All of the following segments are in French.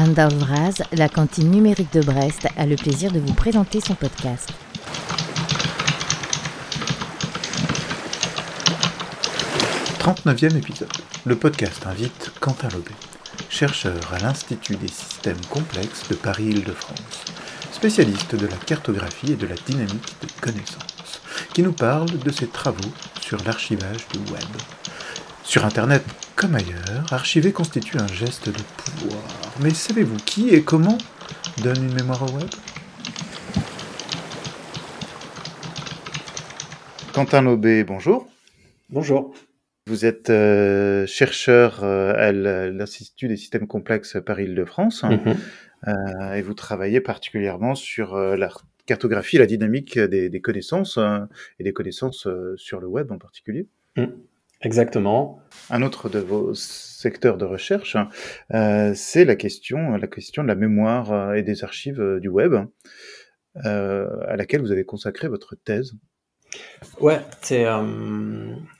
Anne Dalvraz, la cantine numérique de Brest, a le plaisir de vous présenter son podcast. « 39e épisode. Le podcast invite Quentin Lobé, chercheur à l'Institut des systèmes complexes de Paris-Île-de-France, spécialiste de la cartographie et de la dynamique de connaissances, qui nous parle de ses travaux sur l'archivage du web. Sur Internet, comme ailleurs, archiver constitue un geste de pouvoir. Mais savez-vous qui et comment donne une mémoire au web? Quentin Lobé, bonjour. Bonjour. Vous êtes euh, chercheur euh, à l'Institut des systèmes complexes Paris-Île-de-France mhm. euh, et vous travaillez particulièrement sur la cartographie et la dynamique des, connaissances et des connaissances sur le web en particulier. Mhm. Exactement. Un autre de vos secteurs de recherche, euh, c'est la question, la question de la mémoire euh, et des archives euh, du web, à laquelle vous avez consacré votre thèse. Ouais, c'est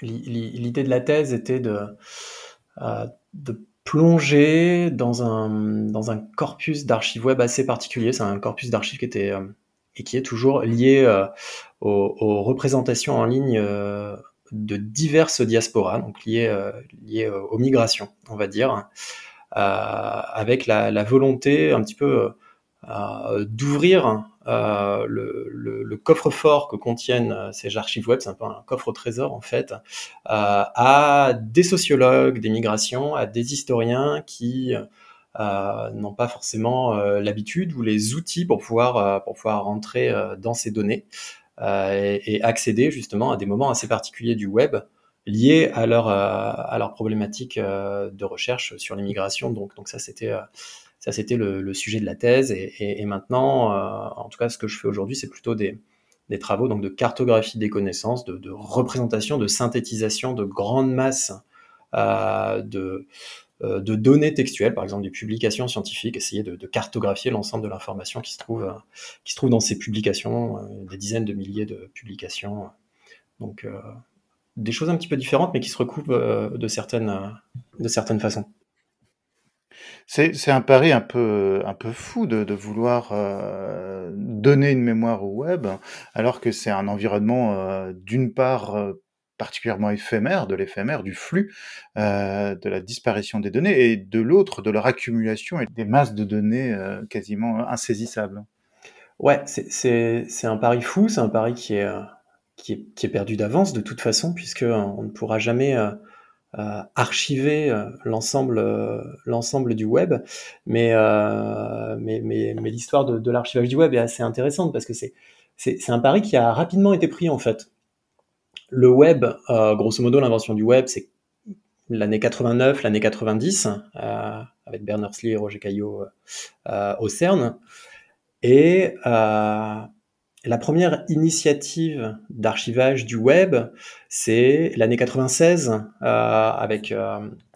l'idée de la thèse était de, de plonger dans un, dans un corpus d'archives web assez particulier. C'est un corpus d'archives qui était et qui est toujours lié aux, représentations en ligne de diverses diasporas, donc liées, euh, euh, aux migrations, on va dire, euh, avec la, volonté un petit peu d'ouvrir le, coffre-fort que contiennent ces archives web, c'est un peu un coffre au trésor en fait, à des sociologues des migrations, à des historiens qui n'ont pas forcément l'habitude ou les outils pour pouvoir, pour pouvoir rentrer dans ces données. Euh, et, accéder justement à des moments assez particuliers du web liés à leur, euh, à leur problématique euh, de recherche sur l'immigration. Donc, donc ça, c'était ça, c'était le, sujet de la thèse. Et, maintenant, en tout cas, ce que je fais aujourd'hui, c'est plutôt des, travaux donc de cartographie des connaissances, de, représentation, de synthétisation de grandes masses de, de données textuelles, par exemple des publications scientifiques, essayer de, cartographier l'ensemble de l'information qui se trouve euh, qui se trouve dans ces publications, euh, des dizaines de milliers de publications. Donc des choses un petit peu différentes, mais qui se recoupent de certaines de certaines façons. C'est un pari un peu, un peu fou de, de vouloir donner une mémoire au web, alors que c'est un environnement d'une part particulièrement éphémère, de l'éphémère, du flux, euh, de la disparition des données, et de l'autre, de leur accumulation et des masses de données euh, quasiment insaisissables. Ouais, c'est un pari fou, c'est un pari qui est, euh, qui est, qui est perdu d'avance de toute façon, puisque on ne pourra jamais archiver l'ensemble du web, mais, mais, mais, mais l'histoire de, de l'archivage du web est assez intéressante parce que c'est un pari qui a rapidement été pris en fait. Le web, euh, grosso modo, l'invention du web, c'est l'année 89, l'année 90, euh, avec Berners-Lee et Roger Caillot euh, au CERN. Et la première initiative d'archivage du web, c'est l'année 96, avec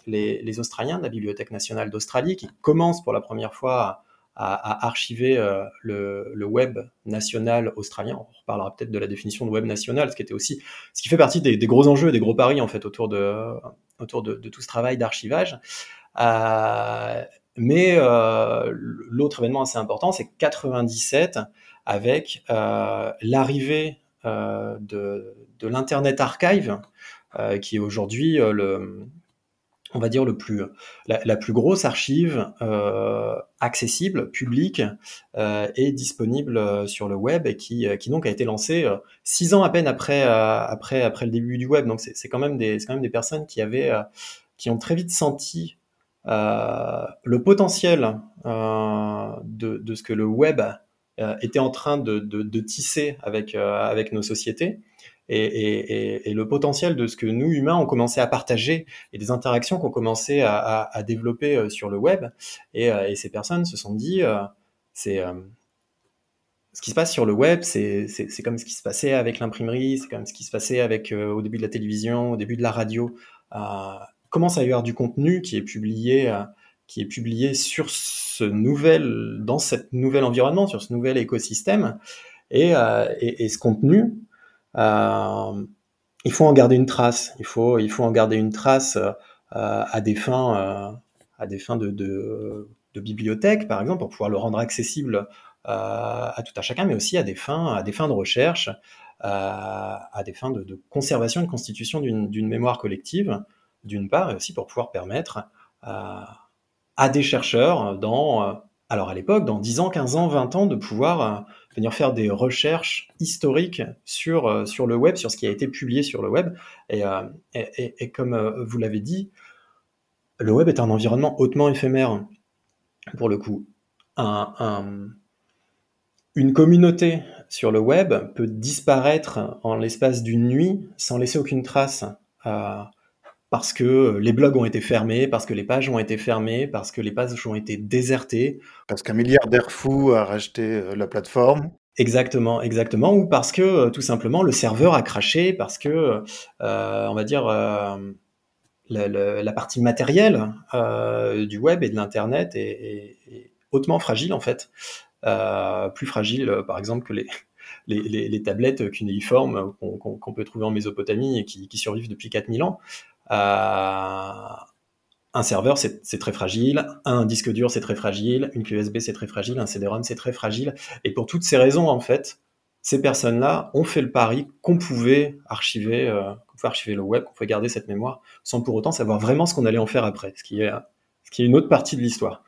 les, Australiens de la Bibliothèque nationale d'Australie, qui commencent pour la première fois à, archiver euh, le, web national australien. On reparlera peut-être de la définition de web national, ce qui était aussi, ce qui fait partie des, gros enjeux, des gros paris en fait autour de autour de, tout ce travail d'archivage. Euh, mais euh, l'autre événement assez important, c'est 97 avec l'arrivée de, de l'Internet Archive, qui est aujourd'hui le on va dire la, plus grosse archive euh, accessible, publique euh, et disponible euh, sur le web qui, qui donc a été lancée six ans à peine après le début du web. Donc c'est quand même des personnes qui ont très vite senti le potentiel de, de, ce que le web était en train de, tisser avec nos sociétés et, le potentiel de ce que nous, humains, on commencé à partager et des interactions qu'on commençait à, développer euh, sur le web. Euh, et, ces personnes se sont dit, euh, c'est ce qui se passe sur le web, c'est comme ce qui se passait avec l'imprimerie, c'est comme ce qui se passait avec au début de la télévision, au début de la radio. commence à y avoir du contenu qui est publié, qui est publié sur ce nouvel, dans cet nouvel environnement, sur ce nouvel écosystème? Et, et ce contenu, euh, il faut en garder une trace. Il faut, il faut en garder une trace euh, à des fins, euh, à des fins de, de bibliothèque, par exemple, pour pouvoir le rendre accessible à tout à chacun, mais aussi à des fins, à des fins de recherche, à des fins de, conservation et de constitution d'une mémoire collective, d'une part, et aussi pour pouvoir permettre à des chercheurs dans, alors à l'époque, dans 10 ans, 15 ans, 20 ans, de pouvoir venir faire des recherches historiques sur, sur le web, sur ce qui a été publié sur le web. Et, et comme vous l'avez dit, le web est un environnement hautement éphémère, pour le coup. Un, une communauté sur le web peut disparaître en l'espace d'une nuit sans laisser aucune trace. Euh, parce que les blogs ont été fermés, parce que les pages ont été fermées, parce que les pages ont été désertées. Parce qu'un milliardaire fou a racheté euh, la plateforme. Exactement, exactement, ou parce que euh, tout simplement le serveur a craché, parce que, on va dire, la, partie matérielle euh, du web et de l'internet est, hautement fragile en fait, euh, plus fragile euh, par exemple que les, les, tablettes cunéiformes qu'on peut trouver en Mésopotamie et qui, survivent depuis 4000 ans. Un serveur, c'est très fragile. Un disque dur, c'est très fragile. Une clé USB, c'est très fragile. Un CD-ROM, c'est très fragile. Et pour toutes ces raisons, en fait, ces personnes-là ont fait le pari qu'on pouvait archiver, euh, pouvait archiver le web, qu'on pouvait garder cette mémoire, sans pour autant savoir vraiment ce qu'on allait en faire après, ce qui est, ce qui est une autre partie de l'histoire.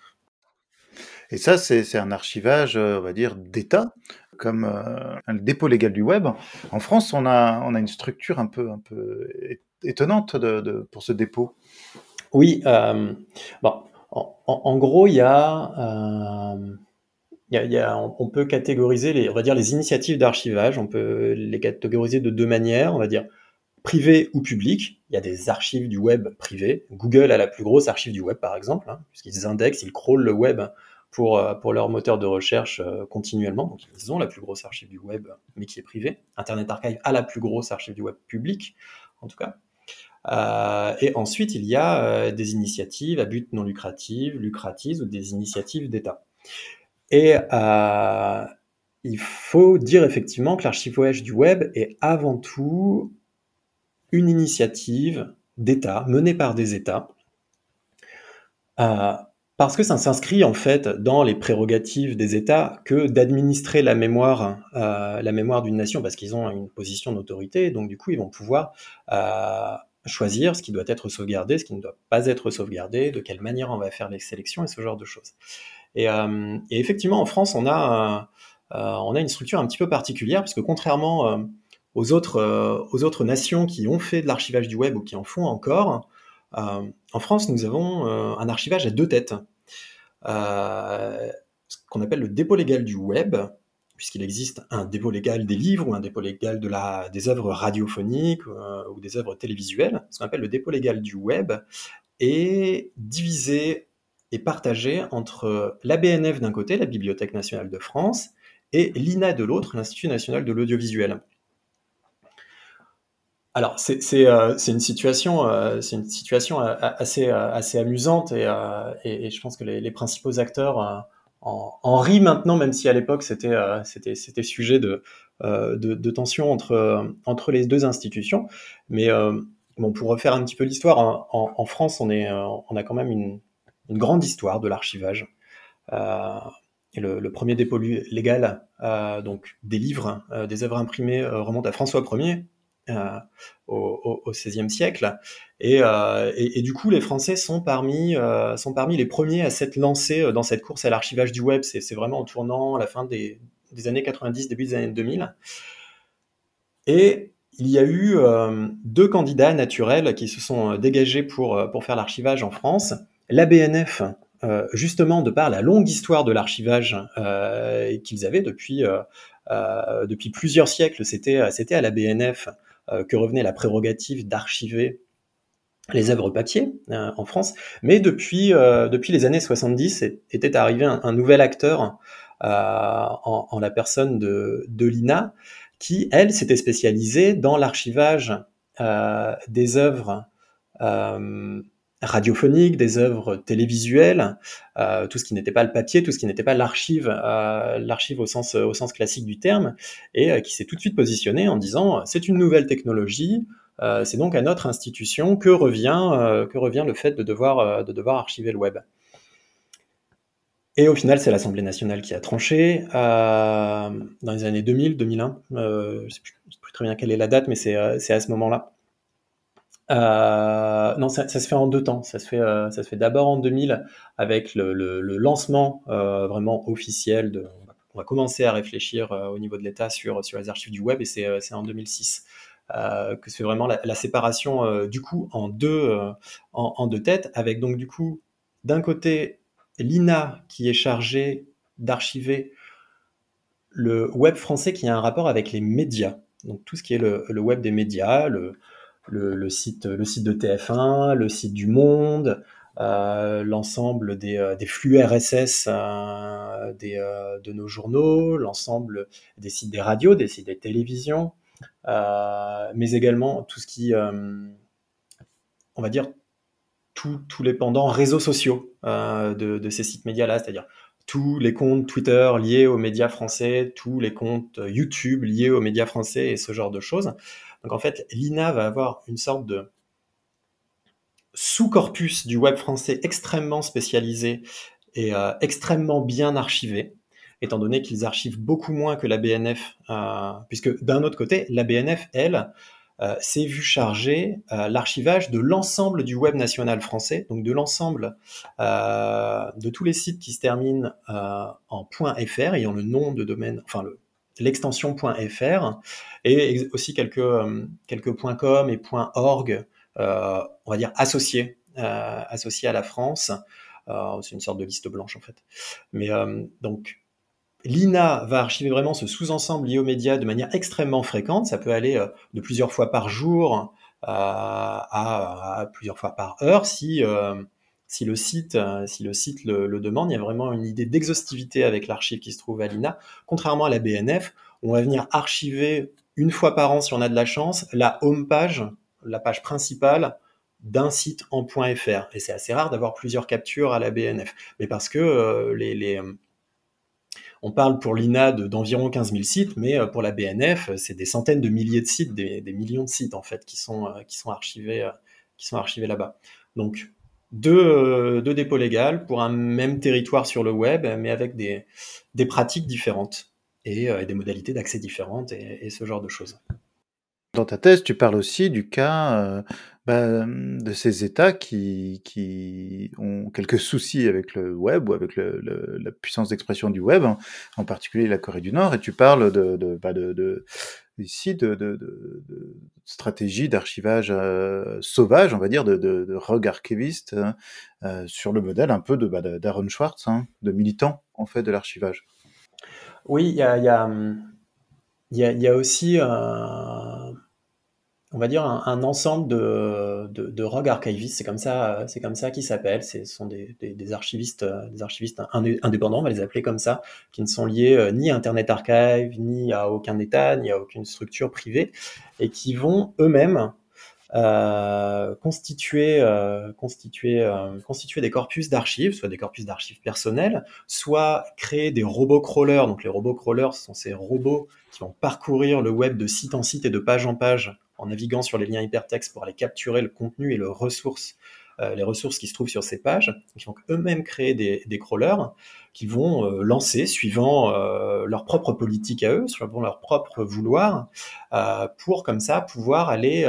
Et ça, c'est un archivage, euh, on va dire, d'État, comme euh, le dépôt légal du web. En France, on a, on a une structure un peu, un peu étonnante pour ce dépôt. Oui, bon, en, gros, il y a on, peut catégoriser les, on va dire les initiatives d'archivage. On peut les catégoriser de deux manières. On va dire privé ou public. Il y a des archives du web privées. Google a la plus grosse archive du web, par exemple, hein, puisqu'ils indexent, ils crawlent le web pour, euh, pour leur moteur de recherche euh, continuellement. Donc, ils ont la plus grosse archive du web, mais qui est privée. Internet Archive a la plus grosse archive du web public, en tout cas. Euh, et ensuite, il y a des initiatives à but non lucratif, lucratives ou des initiatives d'État. Et euh, il faut dire effectivement que l'archivage du web est avant tout une initiative d'État, menée par des États, euh, parce que ça s'inscrit en fait dans les prérogatives des États que d'administrer la mémoire, euh, la mémoire d'une nation, parce qu'ils ont une position d'autorité, donc du coup ils vont pouvoir choisir ce qui doit être sauvegardé, ce qui ne doit pas être sauvegardé, de quelle manière on va faire les sélections et ce genre de choses. Euh, et, effectivement, en France, on a, euh, on a une structure un petit peu particulière, puisque contrairement euh, aux autres, aux autres nations qui ont fait de l'archivage du web ou qui en font encore, en France, nous avons un archivage à deux têtes. ce qu'on appelle le dépôt légal du web, puisqu'il existe un dépôt légal des livres ou un dépôt légal des œuvres radiophoniques ou des œuvres télévisuelles, ce qu'on appelle le dépôt légal du web, est divisé est partagé entre la BNF d'un côté, la Bibliothèque nationale de France, et l'INA de l'autre, l'Institut national de l'audiovisuel. Alors, c'est euh, une situation, euh, euh, assez, amusante et, et, je pense que les, principaux acteurs en, rient maintenant, même si à l'époque c'était c'était sujet de, de, de, tension entre, entre les deux institutions. Mais bon, pour refaire un petit peu l'histoire, en, en, France, on, est, on a quand même une, grande histoire de l'archivage. Euh, et le, premier dépôt légal, euh, donc des livres, euh, des œuvres imprimées, remonte à François Ier, au, XVIe siècle. Et, du coup, les Français sont parmi, sont parmi les premiers à s'être lancés dans cette course à l'archivage du web. C'est vraiment en tournant à la fin des, années 90, début des années 2000. Et il y a eu deux candidats naturels qui se sont dégagés pour, pour faire l'archivage en France la BNF, euh, justement de par la longue histoire de l'archivage euh, qu'ils avaient depuis, euh, depuis plusieurs siècles, c'était à la BNF que revenait la prérogative d'archiver les œuvres papier en France, mais depuis, depuis les années 70 était arrivé un, nouvel acteur en, la personne de, de l'INA qui, elle, s'était spécialisée dans l'archivage des œuvres radiophoniques, des œuvres télévisuelles, euh, tout ce qui n'était pas le papier, tout ce qui n'était pas l'archive, euh, l'archive au sens, classique du terme, et euh, qui s'est tout de suite positionné en disant c'est une nouvelle technologie, c'est donc à notre institution que revient, que revient le fait de devoir, de devoir archiver le web. Et au final, c'est l'Assemblée nationale qui a tranché dans les années 2000, 2001. je ne sais, plus très bien quelle est la date, mais c'est à ce moment-là. Non, ça, se fait en deux temps. Ça se fait, ça se fait d'abord en 2000 avec le, lancement vraiment officiel. On va commencer à réfléchir au niveau de l'État sur, sur les archives du web et c'est en 2006. Euh, que c'est vraiment la, séparation euh, du coup en deux, euh, en, deux têtes, avec donc du coup d'un côté l'INA qui est chargé d'archiver le web français qui a un rapport avec les médias, donc tout ce qui est le, web des médias, le, le, site, le site de TF1, le site du Monde, l'ensemble des, des, flux RSS des, de nos journaux, l'ensemble des sites des radios, des sites des télévisions, euh, mais également tout ce qui, euh, on va dire, tous les pendants réseaux sociaux euh, de, ces sites médias-là, c'est-à-dire tous les comptes Twitter liés aux médias français, tous les comptes YouTube liés aux médias français et ce genre de choses. Donc en fait, l'INA va avoir une sorte de sous-corpus du web français extrêmement spécialisé et extrêmement bien archivé, étant donné qu'ils archivent beaucoup moins que la BNF, euh, puisque d'un autre côté, la BNF, elle, euh, s'est vue charger euh, l'archivage de l'ensemble du web national français, donc de l'ensemble de tous les sites qui se terminent en .fr, ayant le nom de domaine, enfin l'extension .fr, et aussi quelques, quelques .com et .org, on va dire associés, associés à la France. c'est une sorte de liste blanche en fait. Mais donc L'INA va archiver vraiment ce sous-ensemble lié aux médias de manière extrêmement fréquente. Ça peut aller euh, de plusieurs fois par jour euh, à, plusieurs fois par heure si, euh, si le site, si le, site le, demande. Il y a vraiment une idée d'exhaustivité avec l'archive qui se trouve à l'INA. Contrairement à la BNF, on va venir archiver une fois par an, si on a de la chance, la home page, la page principale d'un site en .fr. Et c'est assez rare d'avoir plusieurs captures à la BNF. Mais parce que les, les on parle pour l'INA d'environ 15 000 sites, mais euh, pour la BNF, c'est des centaines de milliers de sites, des, millions de sites en fait qui sont, euh, qui sont archivés, euh, qui sont archivés là-bas. Donc deux, dépôts légaux pour un même territoire sur le web, mais avec des, pratiques différentes et, des modalités d'accès différentes et, ce genre de choses. Dans ta thèse, tu parles aussi du cas bah, de ces États qui, qui ont quelques soucis avec le web ou avec le, la puissance d'expression du web, hein, en particulier la Corée du Nord, et tu parles de, de, bah ici de, stratégie d'archivage euh, sauvage, on va dire, de, de, rogue archiviste, hein, euh, sur le modèle un peu bah, d'Aaron Schwartz, hein, de militant en fait de l'archivage. Oui, il y a, aussi on va dire un, ensemble de, de, rogue archivistes, c'est comme ça, c'est comme qu'ils s'appellent. Ce sont des, archivistes, des archivistes indépendants, on va les appeler comme ça, qui ne sont liés euh, ni à Internet Archive, ni à aucun État, ni à aucune structure privée, et qui vont eux-mêmes euh, euh, constituer des corpus d'archives, soit des corpus d'archives personnels, soit créer des robots crawlers. Donc les robots crawlers, ce sont ces robots qui vont parcourir le web de site en site et de page en page en naviguant sur les liens hypertextes pour aller capturer le contenu et euh, les ressources qui se trouvent sur ces pages, qui vont eux-mêmes créer des, crawlers qui vont euh, lancer, suivant euh, leur propre politique à eux, suivant leur propre vouloir, pour comme ça pouvoir aller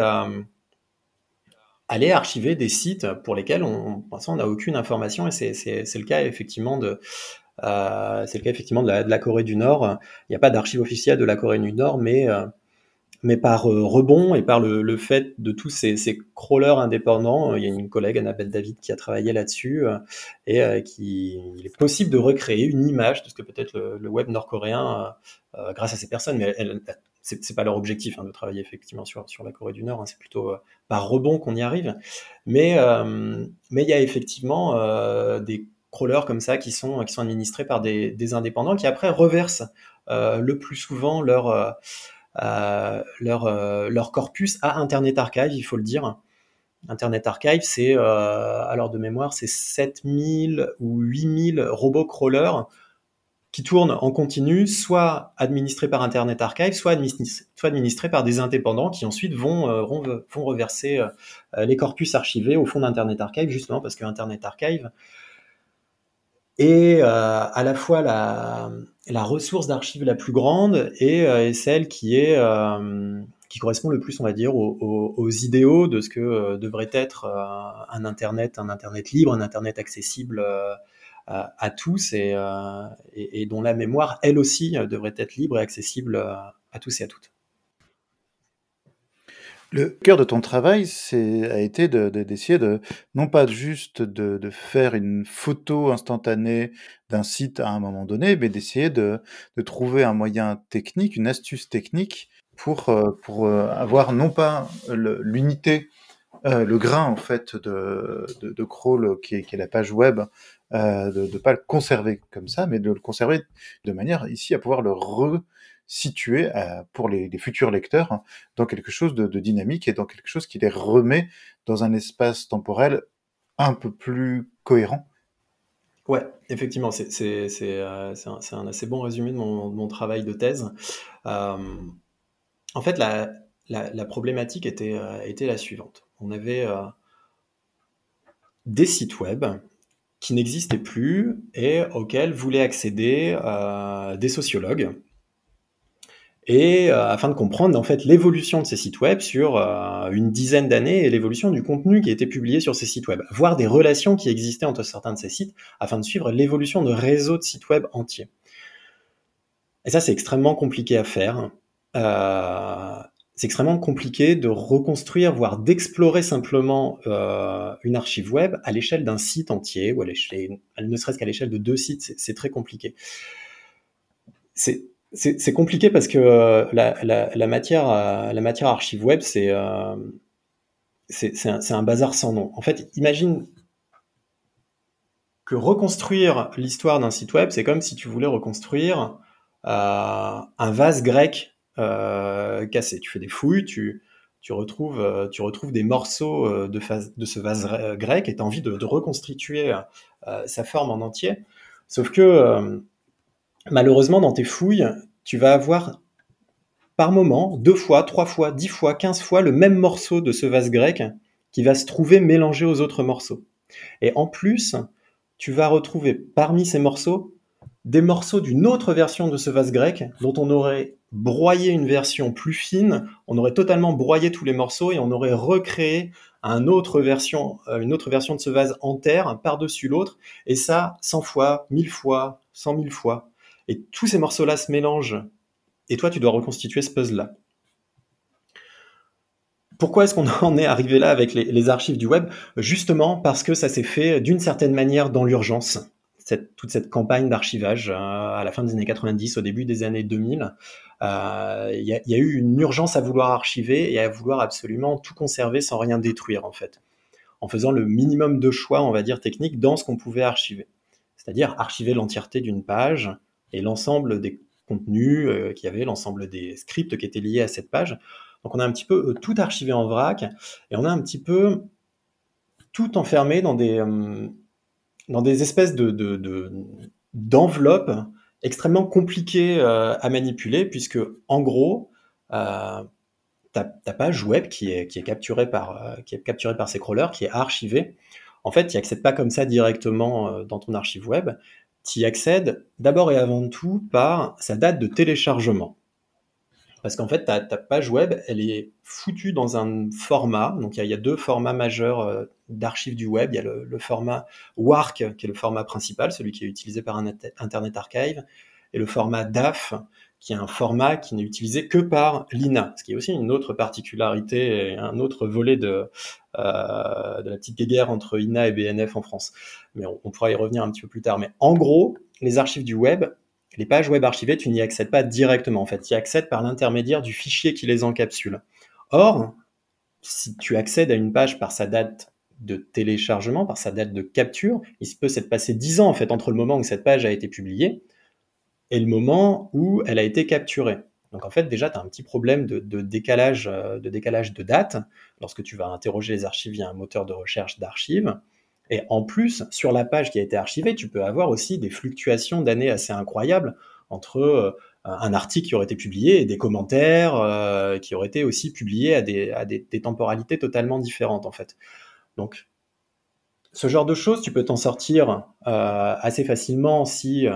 archiver des sites pour lesquels on n'a aucune information et c'est le cas effectivement de la, Corée du Nord. Il n'y a pas d'archive officielle de la Corée du Nord, mais mais par euh, rebond et par le, fait de tous ces, ces, crawlers indépendants, euh, il y a une collègue, Annabelle David, qui a travaillé là-dessus euh, et qui il est possible de recréer une image de ce que peut-être le, web nord-coréen grâce à ces personnes, mais elle, c'est pas leur objectif hein, de travailler effectivement sur, sur la Corée du Nord, hein, c'est plutôt par rebond qu'on y arrive. Mais mais il y a effectivement des crawlers comme ça qui sont qui sont administrés par des, des indépendants qui après reversent le plus souvent leur euh, leur, euh, leur corpus à Internet Archive, il faut le dire. Internet Archive, c'est, euh, alors de mémoire, c'est 7000 ou 8000 robots crawlers qui tournent en continu, soit administrés par Internet Archive, soit, administrés, par des indépendants qui ensuite vont, vont, reverser les corpus archivés au fond d'Internet Archive, justement parce que Internet Archive est à la fois la, la ressource d'archives la plus grande et, celle qui est qui correspond le plus, on va dire, aux, idéaux de ce que devrait être un Internet, un Internet libre, un Internet accessible à, tous et, et, dont la mémoire, elle aussi, devrait être libre et accessible à tous et à toutes. Le cœur de ton travail, a été d'essayer de, non pas juste de, faire une photo instantanée d'un site à un moment donné, mais d'essayer de, trouver un moyen technique, une astuce technique pour, euh, pour euh, avoir non pas l'unité, euh, le grain en fait de, de, crawl qui est, qui est la page web, de ne pas le conserver comme ça, mais de le conserver de manière ici à pouvoir le re situés euh, pour les, futurs lecteurs hein, dans quelque chose de, dynamique et dans quelque chose qui les remet dans un espace temporel un peu plus cohérent. Ouais, effectivement, c'est euh, un, assez bon résumé de mon, travail de thèse. Euh, en fait, la, la, problématique était, était, la suivante. On avait des sites web qui n'existaient plus et auxquels voulaient accéder des sociologues et euh, afin de comprendre en fait l'évolution de ces sites web sur euh, une dizaine d'années et l'évolution du contenu qui était publié sur ces sites web, voir des relations qui existaient entre certains de ces sites afin de suivre l'évolution de réseaux de sites web entiers. Et ça c'est extrêmement compliqué à faire. Euh, c'est extrêmement compliqué de reconstruire, voire d'explorer simplement euh, une archive web à l'échelle d'un site entier, ou à l'échelle, ne serait-ce qu'à l'échelle de deux sites, c'est très compliqué. C'est c'est compliqué parce que euh, la, matière, euh, la matière archive web, c'est euh, un, bazar sans nom. En fait, imagine que reconstruire l'histoire d'un site web, c'est comme si tu voulais reconstruire un vase grec cassé. Tu fais des fouilles, tu, tu, retrouves, tu retrouves des morceaux de, de ce vase grec et tu as envie de reconstituer sa forme en entier. Sauf que malheureusement, dans tes fouilles, tu vas avoir par moment, deux fois, trois fois, dix fois, quinze fois le même morceau de ce vase grec qui va se trouver mélangé aux autres morceaux. Et en plus, tu vas retrouver parmi ces morceaux des morceaux d'une autre version de ce vase grec dont on aurait broyé une version plus fine, on aurait totalement broyé tous les morceaux et on aurait recréé euh, une autre version de ce vase en terre par-dessus l'autre, et ça 100 fois, 1000 fois, 100 000 fois. Et tous ces morceaux-là se mélangent, et toi, tu dois reconstituer ce puzzle-là. Pourquoi est-ce qu'on en est arrivé là avec les, archives du web? Justement parce que ça s'est fait d'une certaine manière dans l'urgence. toute cette campagne d'archivage euh, à la fin des années 90, au début des années 2000, euh, il y, a eu une urgence à vouloir archiver et à vouloir absolument tout conserver sans rien détruire en fait, en faisant le minimum de choix, on va dire technique, dans ce qu'on pouvait archiver. C'est-à-dire archiver l'entièreté d'une page, et l'ensemble des contenus euh, qu'il y avait, l'ensemble des scripts qui étaient liés à cette page. Donc on a un petit peu euh, tout archivé en vrac et on a un petit peu tout enfermé dans des, euh, dans des espèces de, d'enveloppes extrêmement compliquées à manipuler puisque en gros ta, page web qui est, qui est capturée par qui est capturée par ces crawlers, qui est archivée, en fait, tu accèdes pas comme ça directement dans ton archive web, tu y accèdes d'abord et avant tout par sa date de téléchargement. Parce qu'en fait, ta, page web, elle est foutue dans un format. Donc, il y, a deux formats majeurs euh, d'archives du web. Il y a le, format WARC, qui est le format principal, celui qui est utilisé par Internet Archive, et le format DAF, qui est un format qui n'est utilisé que par l'INA, ce qui est aussi une autre particularité, un autre volet de, euh, de la petite guerre entre INA et BNF en France. Mais on, pourra y revenir un petit peu plus tard. Mais en gros, les archives du web, les pages web archivées, tu n'y accèdes pas directement. En fait, tu y accèdes par l'intermédiaire du fichier qui les encapsule. Or, si tu accèdes à une page par sa date de téléchargement, par sa date de capture, il peut s'être passé 10 ans en fait entre le moment où cette page a été publiée et le moment où elle a été capturée. Donc en fait, déjà, tu as un petit problème de, décalage, euh, de décalage de date lorsque tu vas interroger les archives via un moteur de recherche d'archives. Et en plus, sur la page qui a été archivée, tu peux avoir aussi des fluctuations d'années assez incroyables entre euh, un article qui aurait été publié et des commentaires euh, qui auraient été aussi publiés à, des, à des, temporalités totalement différentes en fait. Donc ce genre de choses, tu peux t'en sortir assez facilement si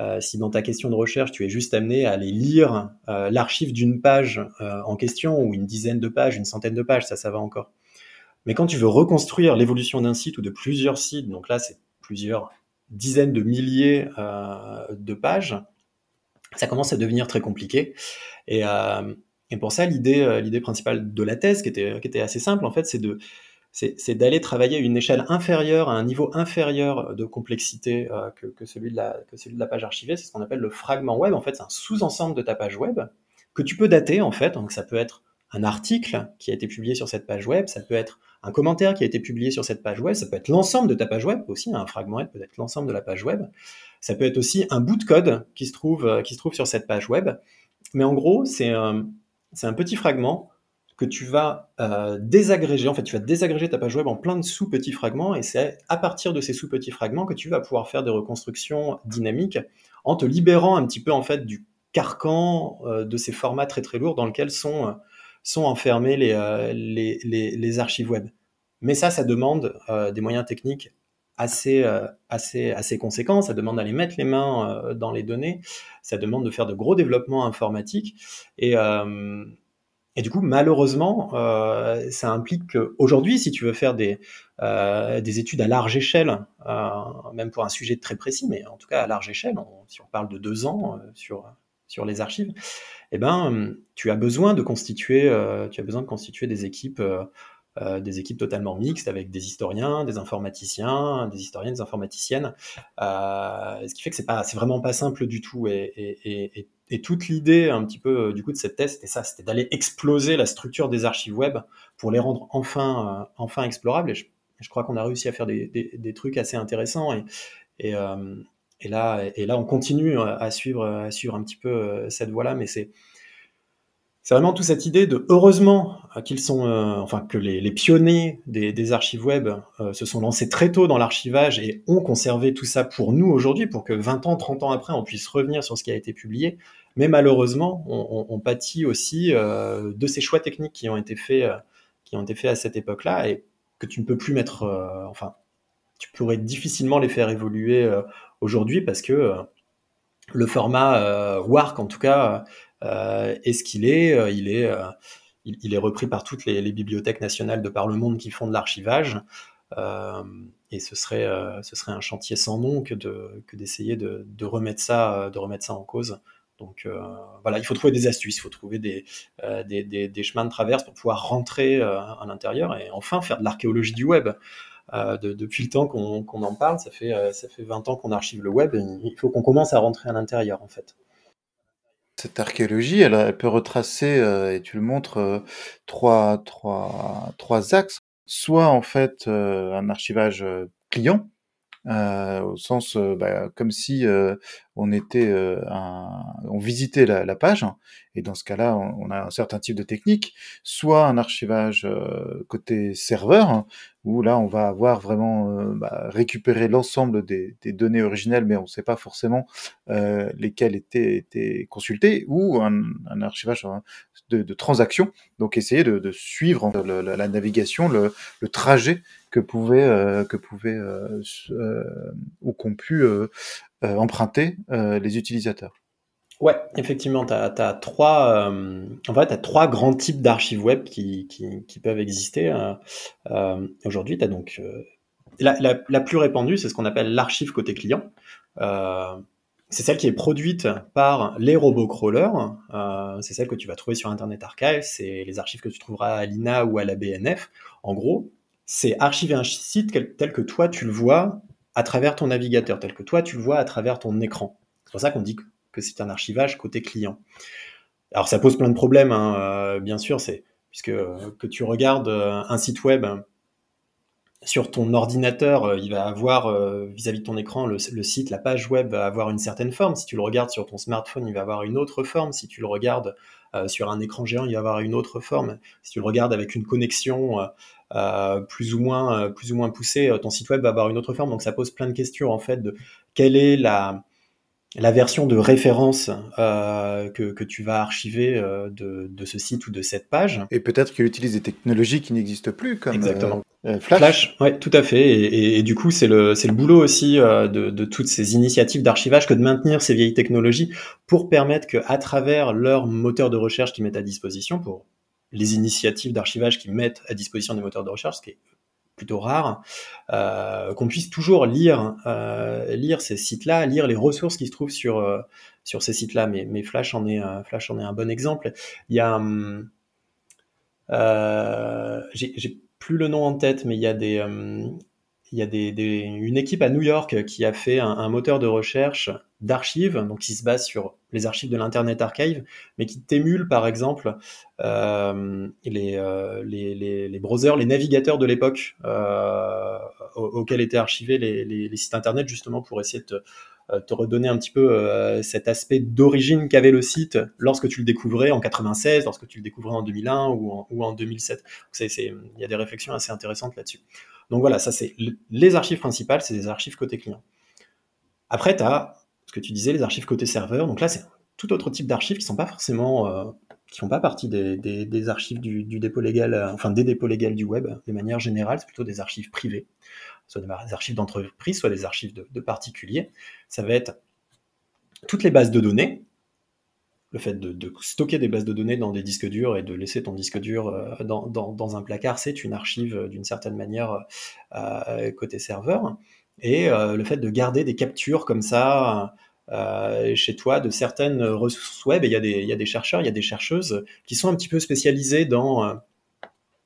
euh, si dans ta question de recherche, tu es juste amené à aller lire euh, l'archive d'une page euh, en question, ou une dizaine de pages, une centaine de pages, ça, ça va encore. Mais quand tu veux reconstruire l'évolution d'un site ou de plusieurs sites, donc là, c'est plusieurs dizaines de milliers de pages, ça commence à devenir très compliqué. Et, et pour ça, l'idée, principale de la thèse, qui était, qui était assez simple, en fait, c'est de c'est d'aller travailler à une échelle inférieure, à un niveau inférieur de complexité euh, que, celui de la, page archivée. C'est ce qu'on appelle le fragment web. En fait, c'est un sous-ensemble de ta page web que tu peux dater, en fait. Donc, ça peut être un article qui a été publié sur cette page web, ça peut être un commentaire qui a été publié sur cette page web, ça peut être l'ensemble de ta page web aussi, un fragment peut être l'ensemble de la page web, ça peut être aussi un bout de code qui se trouve, euh, sur cette page web. Mais en gros, c'est c'est un petit fragment que tu vas euh, désagréger. En fait, tu vas ta page web en plein de sous-petits fragments, et c'est à partir de ces sous-petits fragments que tu vas pouvoir faire des reconstructions dynamiques en te libérant un petit peu en fait du carcan euh, de ces formats très très lourds dans lesquels sont, euh, sont enfermés les, les, les, archives web. Mais ça, ça demande des moyens techniques assez, assez, assez conséquents. Ça demande d'aller mettre les mains dans les données. Ça demande de faire de gros développements informatiques. Et, et du coup, malheureusement, euh, ça implique qu'aujourd'hui, si tu veux faire des, euh, des études à large échelle, euh, même pour un sujet très précis, mais en tout cas à large échelle, si on parle de deux ans sur, sur les archives, eh ben, tu as besoin de constituer, tu as besoin de constituer des équipes des équipes totalement mixtes avec des historiens, des informaticiens, des historiens, des informaticiennes. Ce qui fait que c'est pas, c'est vraiment pas simple du tout. Et toute l'idée un petit peu du coup de cette thèse, c'était ça, c'était d'aller exploser la structure des archives web pour les rendre enfin, euh, enfin explorables. Et je, je crois qu'on a réussi à faire des, des, trucs assez intéressants. Et, et, euh, et là, et là, on continue à suivre, à suivre un petit peu cette voie-là, mais c'est c'est vraiment toute cette idée de heureusement euh, qu'ils sont, euh, enfin que les, pionniers des, des, archives web euh, se sont lancés très tôt dans l'archivage et ont conservé tout ça pour nous aujourd'hui, pour que 20 ans, 30 ans après, on puisse revenir sur ce qui a été publié. Mais malheureusement, on, on, pâtit aussi de ces choix techniques qui ont été faits, qui ont été faits à cette époque-là et que tu ne peux plus mettre, enfin, tu pourrais difficilement les faire évoluer aujourd'hui parce que le format WARC, en tout cas, euh, est-ce qu'il est euh, Il est, euh, il, est repris par toutes les, bibliothèques nationales de par le monde qui font de l'archivage. et ce serait, ce serait un chantier sans nom que, de, que d'essayer de, de, remettre ça, de remettre ça en cause. Donc voilà, il faut trouver des astuces, il faut trouver des, des, chemins de traverse pour pouvoir rentrer à l'intérieur et enfin faire de l'archéologie du web. depuis le temps qu'on, en parle, ça fait, ça fait 20 ans qu'on archive le web, et il faut qu'on commence à rentrer à l'intérieur en fait. Cette archéologie, elle, peut retracer, euh, et tu le montres, euh, trois, trois, trois axes. Soit en fait euh, un archivage client, au sens bah, comme si on était un, on visitait la, la, page et dans ce cas-là on, a un certain type de technique soit un archivage côté serveur où là on va avoir vraiment euh, bah, récupéré l'ensemble des, des, données originelles, mais on ne sait pas forcément euh, lesquelles étaient, étaient consultées, ou un, un archivage hein, de, de transactions, donc essayer de, de suivre la, la, navigation, le, le, trajet que pouvait, euh, que euh, euh, ou qu'ont pu emprunter les utilisateurs. Ouais, effectivement, tu as, trois, en fait, trois grands types d'archives web qui, qui, peuvent exister. Aujourd'hui, tu as donc la, la, plus répandue, c'est ce qu'on appelle l'archive côté client. C'est celle qui est produite par les robots crawlers. c'est celle que tu vas trouver sur Internet Archive. C'est les archives que tu trouveras à l'INA ou à la BNF. En gros, c'est archiver un site tel que toi tu le vois à travers ton navigateur, tel que toi tu le vois à travers ton écran. C'est pour ça qu'on dit que c'est un archivage côté client. Alors ça pose plein de problèmes, hein, euh, bien sûr, c'est puisque euh, que tu regardes euh, un site web sur ton ordinateur, il va avoir vis-à-vis de ton écran le, site, la page web va avoir une certaine forme. Si tu le regardes sur ton smartphone, il va avoir une autre forme. Si tu le regardes sur un écran géant, il va avoir une autre forme. Si tu le regardes avec une connexion plus ou moins plus ou moins poussée, ton site web va avoir une autre forme. Donc ça pose plein de questions en fait de quelle est la la version de référence euh, que, que, tu vas archiver euh, de, de, ce site ou de cette page. Et peut-être qu'il utilise des technologies qui n'existent plus, comme Exactement. Flash, Flash ouais, tout à fait. Et, et, du coup, c'est le, le boulot aussi de, de, toutes ces initiatives d'archivage que de maintenir ces vieilles technologies pour permettre qu'à travers leur moteur de recherche qu'ils mettent à disposition, pour les initiatives d'archivage qui mettent à disposition des moteurs de recherche, ce qui est plutôt rare, euh, qu'on puisse toujours lire, euh, lire ces sites-là, lire les ressources qui se trouvent sur, euh, sur ces sites-là. Mais, Flash, en est, Flash en est un bon exemple. Il y a... Hum, j'ai plus le nom en tête, mais il y a des, hum, il y a des, une équipe à New York qui a fait un, moteur de recherche d'archives, donc qui se base sur les archives de l'Internet Archive, mais qui t'émule par exemple euh, les, euh, les, les, les, browsers, les navigateurs de l'époque euh, auxquels étaient archivés les, sites Internet, justement pour essayer de te, redonner un petit peu cet aspect d'origine qu'avait le site lorsque tu le découvrais en 96, lorsque tu le découvrais en 2001 ou en, ou en 2007. Il y a des réflexions assez intéressantes là-dessus. Donc voilà, ça c'est les archives principales, c'est des archives côté client. Après, tu as ce que tu disais, les archives côté serveur. Donc là, c'est tout autre type d'archives qui sont pas forcément, euh, qui font pas partie des, archives du, dépôt légal, euh, enfin des dépôts légaux du web de manière générale. C'est plutôt des archives privées, soit des archives d'entreprise, soit des archives de, particuliers. Ça va être toutes les bases de données, le fait de, stocker des bases de données dans des disques durs et de laisser ton disque dur euh, dans, un placard, c'est une archive euh, d'une certaine manière côté serveur. Et le fait de garder des captures comme ça chez toi de certaines ressources web, il y, a des, chercheurs, il y a des chercheuses qui sont un petit peu spécialisés dans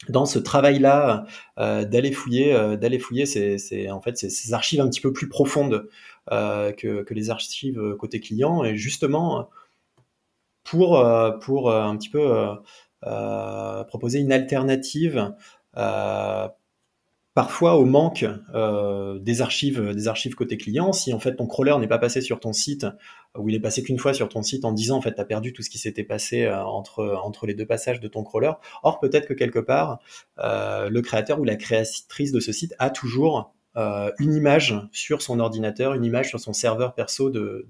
dans ce travail-là d'aller fouiller, fouiller ces, archives un petit peu plus profondes que, que, les archives côté client, et justement pour, euh, pour euh, un petit peu euh, proposer une alternative parfois au manque des archives des archives côté client si en fait ton crawler n'est pas passé sur ton site ou il est passé qu'une fois sur ton site en disant en fait tu as perdu tout ce qui s'était passé entre entre les deux passages de ton crawler or peut-être que quelque part le créateur ou la créatrice de ce site a toujours euh, une image sur son ordinateur, une image sur son serveur perso de,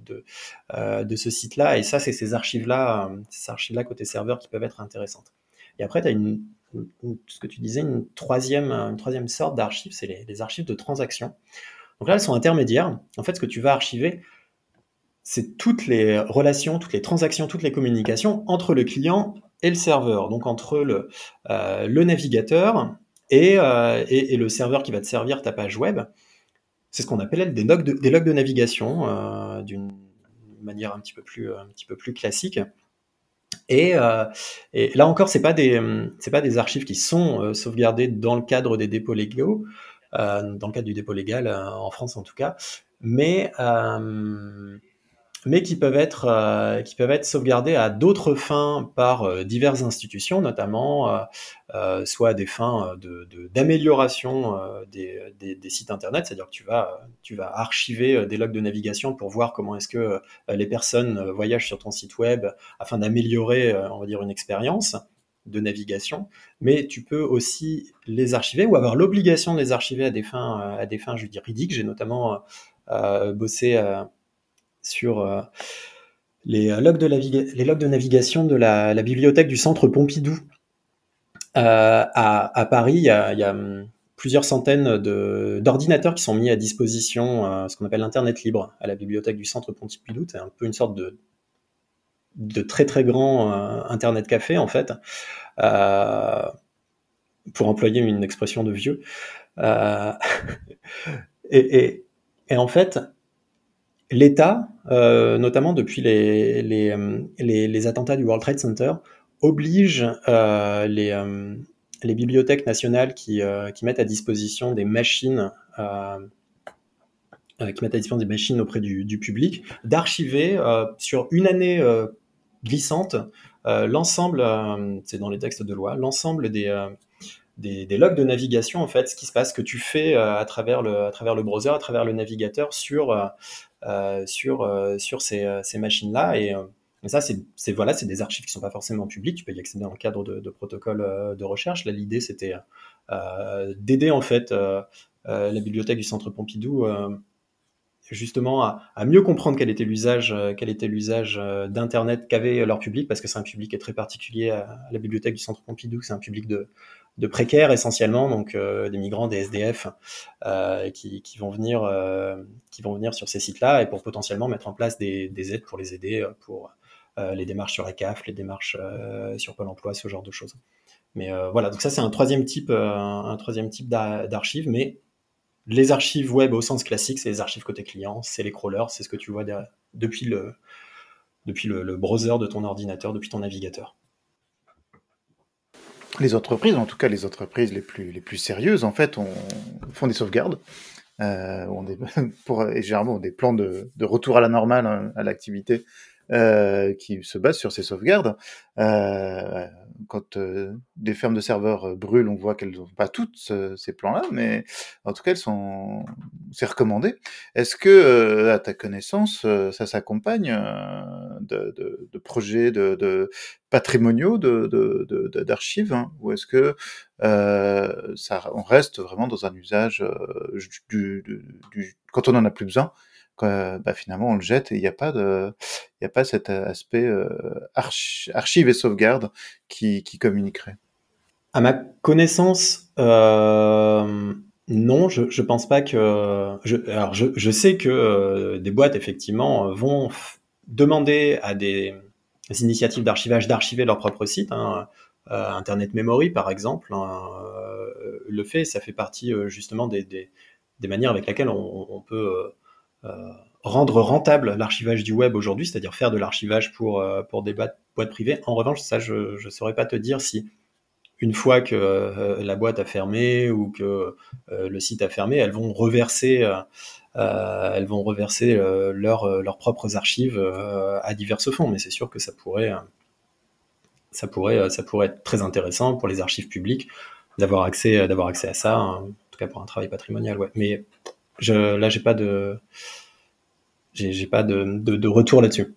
euh, ce site-là. Et ça, c'est ces archives-là, euh, ces archives-là côté serveur qui peuvent être intéressantes. Et après, tu as une, ce que tu disais, une troisième, une troisième sorte d'archives, c'est les, archives de transactions. Donc là, elles sont intermédiaires. En fait, ce que tu vas archiver, c'est toutes les relations, toutes les transactions, toutes les communications entre le client et le serveur. Donc entre le, euh, navigateur euh, et, le serveur qui va te servir ta page web, c'est ce qu'on appelle des logs de, navigation euh, d'une manière un petit peu plus classique. Et, euh, là encore, c'est pas des pas des archives qui sont sauvegardées dans le cadre des dépôts légaux, dans le cadre du dépôt légal en France en tout cas, mais mais qui peuvent être, euh, qui peuvent être sauvegardés à d'autres fins par euh, diverses institutions, notamment euh, soit à des fins d'amélioration de, des, des, sites internet, c'est-à-dire que tu vas, tu vas archiver des logs de navigation pour voir comment est-ce que les personnes voyagent sur ton site web afin d'améliorer, on va dire, une expérience de navigation, mais tu peux aussi les archiver ou avoir l'obligation de les archiver à des fins, à des fins juridiques. J'ai notamment bossé sur euh, les, euh, logs de les logs de navigation de la, bibliothèque du centre Pompidou euh, à, Paris. Il y a, hum, plusieurs centaines d'ordinateurs qui sont mis à disposition, ce qu'on appelle l'Internet libre, à la bibliothèque du centre Pompidou. C'est un peu une sorte de, de très très grand Internet café, en fait, pour employer une expression de vieux. et, et, en fait, l'État, euh, notamment depuis les, les, les, attentats du World Trade Center, oblige euh, les, euh, les, bibliothèques nationales qui, qui, mettent à disposition des machines qui mettent à disposition des machines auprès du, du public, d'archiver sur une année glissante l'ensemble, c'est dans les textes de loi, l'ensemble des, des, des, logs de navigation, en fait, ce qui se passe, que tu fais à, travers le, à travers le browser, à travers le navigateur sur, euh, sur, euh, sur ces, euh, ces machines-là. Et, ça, c'est voilà, des archives qui sont pas forcément publiques. Tu peux y accéder dans le cadre de, de protocoles de recherche. Là, l'idée, c'était d'aider en fait la bibliothèque du Centre Pompidou justement à, mieux comprendre quel était l'usage quel était l'usage d'internet qu'avait leur public parce que c'est un public qui est très particulier à, la bibliothèque du centre Pompidou c'est un public de de précaires essentiellement, donc des migrants, des SDF, vont venir, qui vont venir sur ces sites-là et pour potentiellement mettre en place des, des aides pour les aider pour les démarches sur la CAF, les démarches sur Pôle Emploi, ce genre de choses. Mais voilà, donc ça c'est un troisième type, d'archives, mais les archives web au sens classique, c'est les archives côté client, c'est les crawlers, c'est ce que tu vois depuis le, browser de ton ordinateur, depuis ton navigateur. Les entreprises, en tout cas les entreprises les plus, les plus sérieuses, en fait, on, font des sauvegardes. Euh, ont des, pour, et généralement des plans de, de retour à la normale, hein, à l'activité, euh, qui se basent sur ces sauvegardes. Euh, quand euh, des fermes de serveurs euh, brûlent, on voit qu'elles n'ont pas toutes ces plans-là, mais en tout cas, elles sont, c'est recommandé. Est-ce que, à ta connaissance, ça s'accompagne de, de, de, projets de, de patrimoniaux d'archives, hein, ou est-ce que ça, on reste vraiment dans un usage du, du, quand on en a plus besoin? Bah, finalement on le jette et il n'y a pas cet aspect euh, archive et sauvegarde qui, communiquerait. À ma connaissance, euh, non, je, je pense pas que. Je, alors je, sais que euh, des boîtes effectivement vont demander à des, initiatives d'archivage d'archiver leur propre site. Hein, Internet Memory par exemple hein, le fait, ça fait partie justement des, manières avec lesquelles on, peut euh, rendre rentable l'archivage du web aujourd'hui, c'est-à-dire faire de l'archivage pour, euh, pour des boîtes, privées. En revanche, ça, je ne saurais pas te dire si une fois que euh, la boîte a fermé ou que le site a fermé, elles vont reverser, elles vont reverser leurs propres archives à divers fonds. Mais c'est sûr que ça pourrait, ça pourrait, ça pourrait être très intéressant pour les archives publiques d'avoir accès, accès à ça, hein, en tout cas pour un travail patrimonial. Ouais. Mais je, là, j'ai pas de, j'ai pas de, de, retour là-dessus.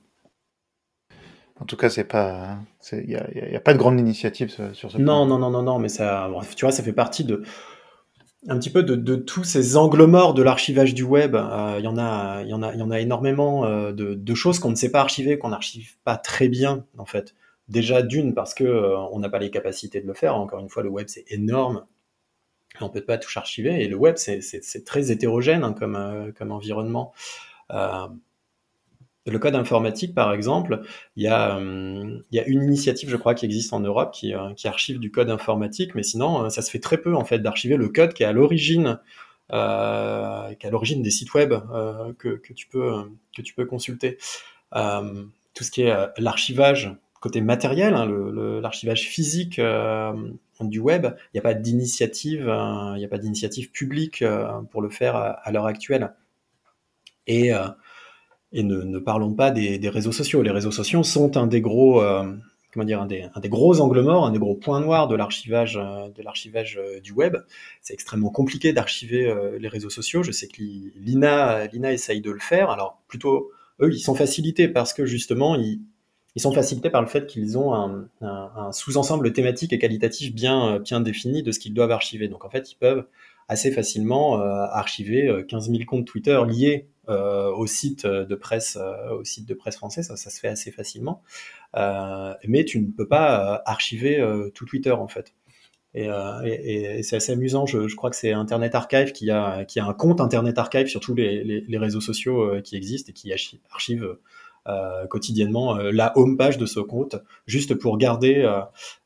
En tout cas, c'est pas, il y a, y a, pas de grande initiative sur ce. Non, non, non, non, non, mais ça, tu vois, ça fait partie de un petit peu de, de tous ces angles morts de l'archivage du web. Euh, il y en a, il y en a, il y en a énormément euh, de, de, choses qu'on ne sait pas archiver, qu'on n'archive pas très bien, en fait. Déjà d'une parce que euh, on n'a pas les capacités de le faire. Encore une fois, le web c'est énorme on peut pas tout archiver. Et le web, c'est très hétérogène hein, comme, euh, comme environnement. Euh, le code informatique, par exemple, il y, a, euh, il y, a, une initiative, je crois, qui existe en Europe qui, archive du code informatique, mais sinon, ça se fait très peu en fait d'archiver le code qui est à l'origine, des sites web que tu peux consulter. tout ce qui est l'archivage côté matériel, hein, l'archivage physique euh, du web, il n'y a pas d'initiative, euh, il n'y a pas d'initiative publique euh, pour le faire à, l'heure actuelle. Et, et ne, parlons pas des, réseaux sociaux. Les réseaux sociaux sont un des gros, comment dire, un des, gros angles morts, un des gros points noirs de l'archivage, de l'archivage du web. C'est extrêmement compliqué d'archiver les réseaux sociaux. Je sais que l'INA, l'INA essaye de le faire. Alors plutôt, eux, ils sont facilités parce que justement, ils ils sont facilités par le fait qu'ils ont un, sous-ensemble thématique et qualitatif bien, bien défini de ce qu'ils doivent archiver. Donc en fait, ils peuvent assez facilement euh, archiver 15 euh, 000 comptes Twitter liés euh, au site de presse, au site de presse français. Ça, se fait assez facilement. mais tu ne peux pas archiver tout Twitter en fait. Et, c'est assez amusant. Je, crois que c'est Internet Archive qui a, qui a un compte Internet Archive sur tous les, les réseaux sociaux qui existent et qui archive euh, quotidiennement euh, la home page de ce compte, juste pour garder,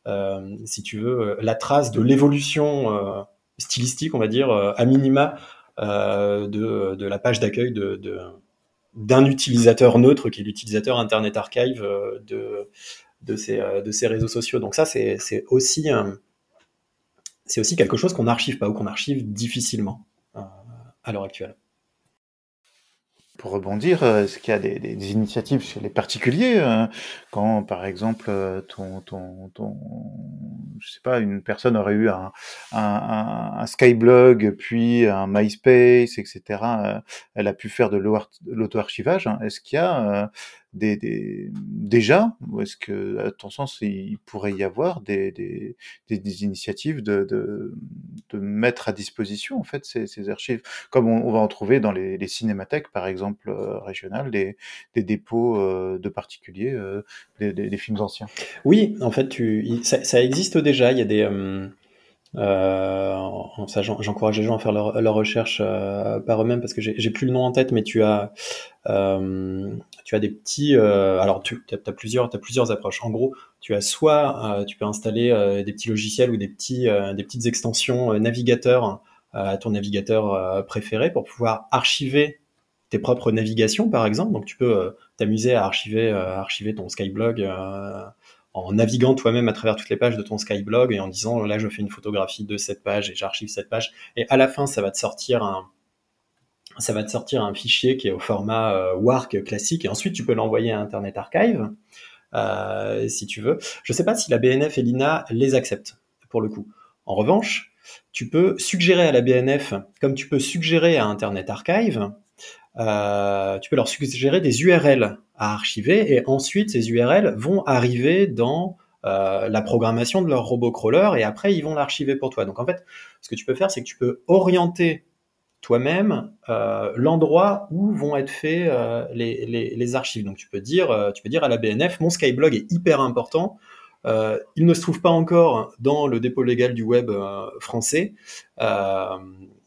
euh, si tu veux, la trace de l'évolution stylistique, on va dire, à minima de, de, la page d'accueil de, d'un utilisateur neutre qui est l'utilisateur Internet Archive de, de, ces, de réseaux sociaux. Donc ça, c'est aussi, c'est aussi quelque chose qu'on n'archive pas ou qu'on archive difficilement à l'heure actuelle pour rebondir, euh, est-ce qu'il y a des, initiatives chez les particuliers euh, quand, par exemple, euh, ton, ton, ton, je sais pas, une personne aurait eu un, un, un Skyblog, puis un MySpace, etc. Elle a pu faire de l'auto-archivage. Hein. Est-ce qu'il y a des, des, déjà, ou est-ce que, à ton sens, il pourrait y avoir des, des, des initiatives de, de, de, mettre à disposition en fait ces, ces archives, comme on, on, va en trouver dans les, les cinémathèques, par exemple euh, régionales, des, dépôts euh, de particuliers, euh, des, films anciens. Oui, en fait, tu, ça, ça, existe déjà. Il y a des ça, j'encourage les gens à faire leur, recherche par eux-mêmes parce que j'ai plus le nom en tête, mais tu as, tu as des petits. alors, tu as, plusieurs, as plusieurs approches. En gros, tu as soit, tu peux installer des petits logiciels ou des petits, des petites extensions navigateurs à ton navigateur préféré pour pouvoir archiver tes propres navigations, par exemple. Donc, tu peux euh, t'amuser à archiver, euh, archiver ton Skyblog euh, en naviguant toi-même à travers toutes les pages de ton Skyblog et en disant là, je fais une photographie de cette page et j'archive cette page. Et à la fin, ça va te sortir un, ça va te sortir un fichier qui est au format WARC classique et ensuite tu peux l'envoyer à Internet Archive si tu veux. Je ne sais pas si la BNF et l'INA les acceptent pour le coup. En revanche, tu peux suggérer à la BNF, comme tu peux suggérer à Internet Archive, euh, tu peux leur suggérer des URL à archiver et ensuite ces URL vont arriver dans euh, la programmation de leur robot crawler et après ils vont l'archiver pour toi. Donc en fait, ce que tu peux faire, c'est que tu peux orienter toi-même euh, l'endroit où vont être faits euh, les, les, les, archives. Donc tu peux dire, euh, tu peux dire à la BNF, mon Skyblog est hyper important. Euh, il ne se trouve pas encore dans le dépôt légal du web français.